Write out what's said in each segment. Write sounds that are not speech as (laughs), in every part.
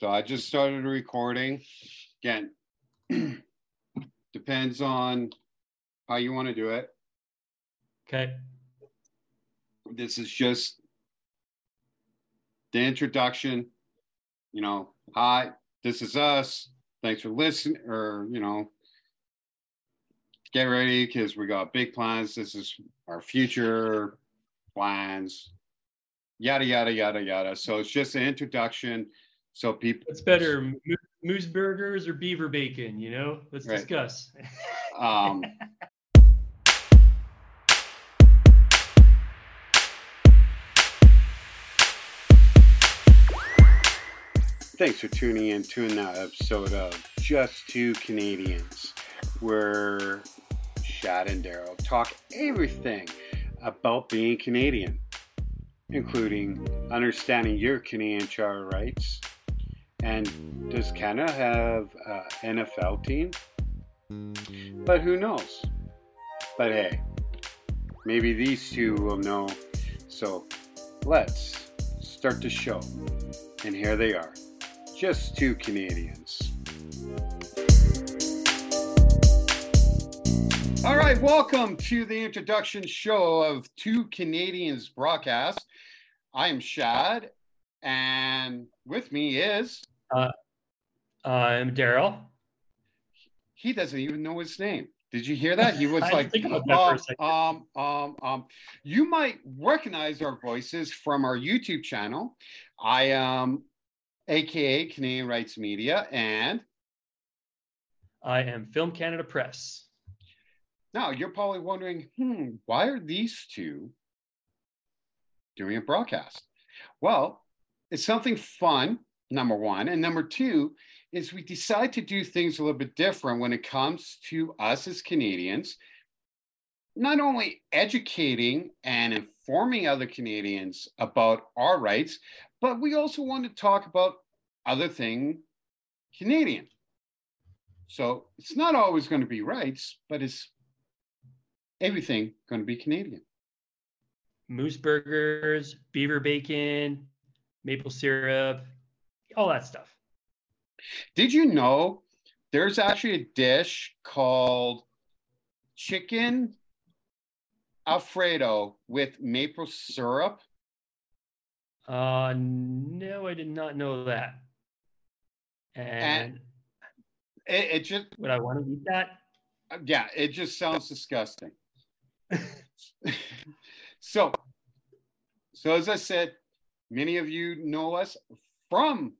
So I just started recording. Again, (clears throat) depends on how you want to do it. Okay. This is just the introduction. You know, hi, this is us. Thanks for listening, or, you know, get ready because we got big plans. This is our future plans, yada, yada, yada, yada. So it's just an introduction. So people, What's better, moose burgers or beaver bacon? You know, let's Right. discuss. um, Thanks for tuning in to another episode of Just Two Canadians, where Shad and Daryl talk everything about being Canadian, including understanding your Canadian charter rights. And does Canada have an NFL team? But who knows? But hey, maybe these two will know. So let's start the show. And here they are just two Canadians. All right, welcome to the introduction show of Two Canadians broadcast. I am Shad, and with me is Uh, I'm Daryl. he doesn't even know his name. Did you hear that? He (laughs) was I had to like, think about that for a um, um, um, um. You might recognize our voices from our YouTube channel. I am, aka Canadian Rights Media, and I am Film Canada Press. Now you're probably wondering, hmm, why are these two doing a broadcast? Well, it's something fun, number one. And number two is we decide to do things a little bit different when it comes to us as Canadians, not only educating and informing other Canadians about our rights, but we also want to talk about other thing Canadian. So it's not always going to be rights, but it's everything going to be Canadian. Moose burgers, beaver bacon, maple syrup, all that stuff. Did you know there's actually a dish called chicken Alfredo with maple syrup? Uh, no, I did not know that. And, It, it just, would I want to eat that? yeah, it just sounds disgusting. (laughs) (laughs) so, so as I said, many of you know us from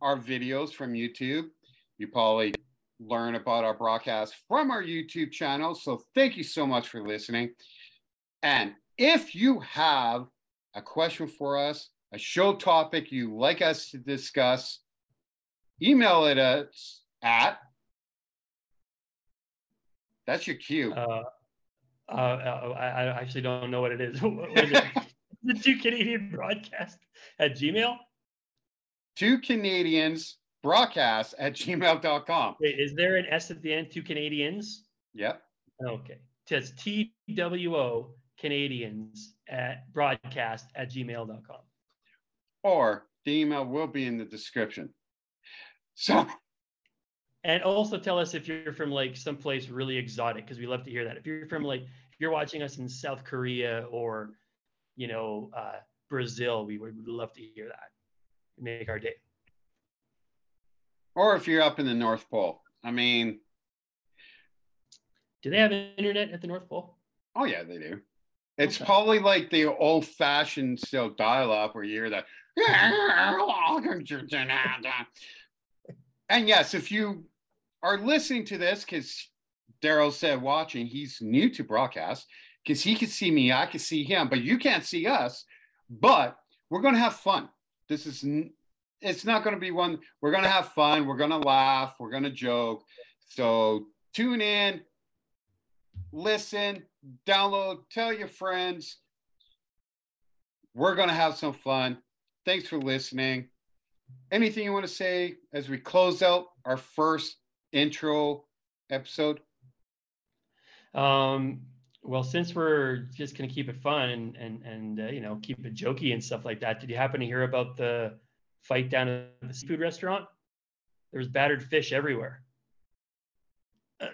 our videos from YouTube. You probably learn about our broadcast from our YouTube channel. So thank you so much for listening. And if you have a question for us, a show topic you like us to discuss, email it us at that's your cue. Uh, uh, uh, I, I actually don't know what it is. (laughs) What is it? (laughs) the two Canadian broadcast at Gmail. two Canadians broadcast at gmail.com. Wait, is there an S at the end? Two Canadians. Yep. Okay. It says TWO Canadians at broadcast at gmail.com. Or the email will be in the description. So, And also tell us if you're from like someplace really exotic because we love to hear that. If you're from like, if you're watching us in South Korea or, you know, uh, Brazil, we would love to hear that. Make our day. or if you're up in the North Pole, I mean, Do they have internet at the North Pole? oh yeah, they do. It's Okay. probably like the old fashioned still dial up where you hear that. And yes, if you are listening to this, because Daryl said watching, he's new to broadcast, because he can see me, I can see him, but you can't see us. But we're going to have fun. This is, it's not going to be one, we're going to have fun. We're going to laugh. We're going to joke. So tune in, listen, download, tell your friends. We're going to have some fun. Thanks for listening. Anything you want to say as we close out our first intro episode? Um, well, since we're just going to keep it fun and and and uh, you know keep it jokey and stuff like that, did you happen to hear about the fight down at the seafood restaurant, there was battered fish everywhere. Uh,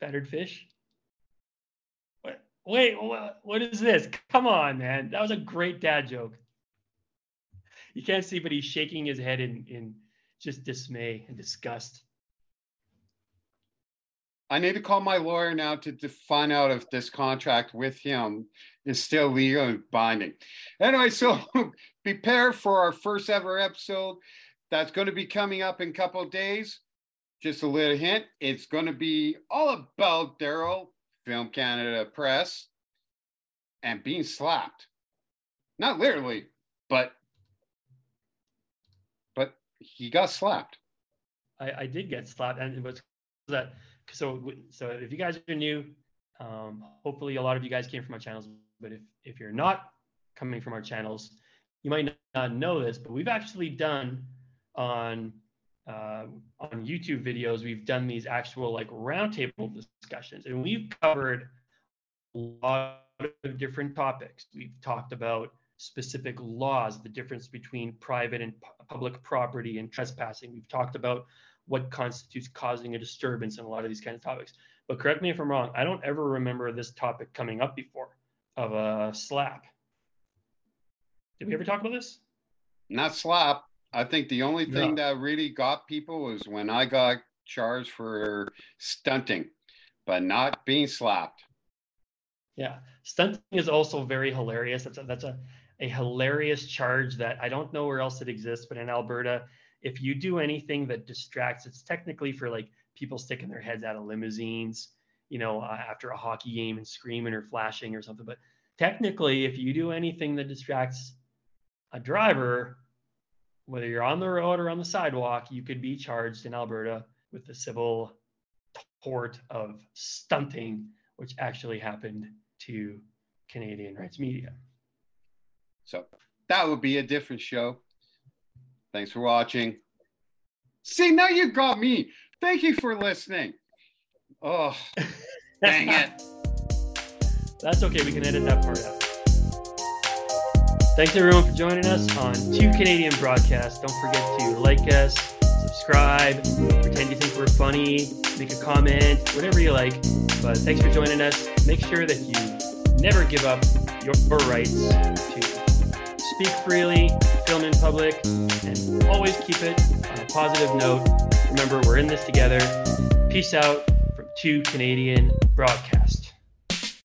battered fish? Wait, what, what is this? Come on, man. That was a great dad joke. You can't see, but he's shaking his head in, in just dismay and disgust. I need to call my lawyer now to, to find out if this contract with him is still legal and binding. Anyway, so (laughs) prepare for our first ever episode that's going to be coming up in a couple of days. Just a little hint it's going to be all about Daryl, Film Canada Press, and being slapped. Not literally, but but he got slapped. I, I did get slapped, and it was that so so if you guys are new, um, hopefully a lot of you guys came from our channels. But if if you're not coming from our channels, you might not know this, but we've actually done on uh, on YouTube videos, we've done these actual like roundtable discussions, and we've covered a lot of different topics. We've talked about specific laws, the difference between private and public property and trespassing. We've talked about what constitutes causing a disturbance in a lot of these kinds of topics. But correct me if I'm wrong, I don't ever remember this topic coming up before of a slap. Did we ever talk about this? Not slap. I think the only thing no. that really got people was when I got charged for stunting, but not being slapped. Yeah, stunting is also very hilarious. That's a, that's a, a hilarious charge that I don't know where else it exists, but in Alberta, if you do anything that distracts, it's technically for like people sticking their heads out of limousines, you know, uh, after a hockey game and screaming or flashing or something. But technically, if you do anything that distracts a driver, whether you're on the road or on the sidewalk, you could be charged in Alberta with the civil tort of stunting, which actually happened to Canadian rights media. So that would be a different show. Thanks for watching. See, now you got me. Thank you for listening. Oh, (laughs) dang it. That's okay. We can edit that part out. Thanks everyone for joining us on Two Canadian Broadcasts. Don't forget to like us, subscribe, pretend you think we're funny, make a comment, whatever you like. But thanks for joining us. Make sure that you never give up your rights to speak freely, film in public, and always keep it on a positive note. Remember, we're in this together. Peace out from two Canadian broadcasts.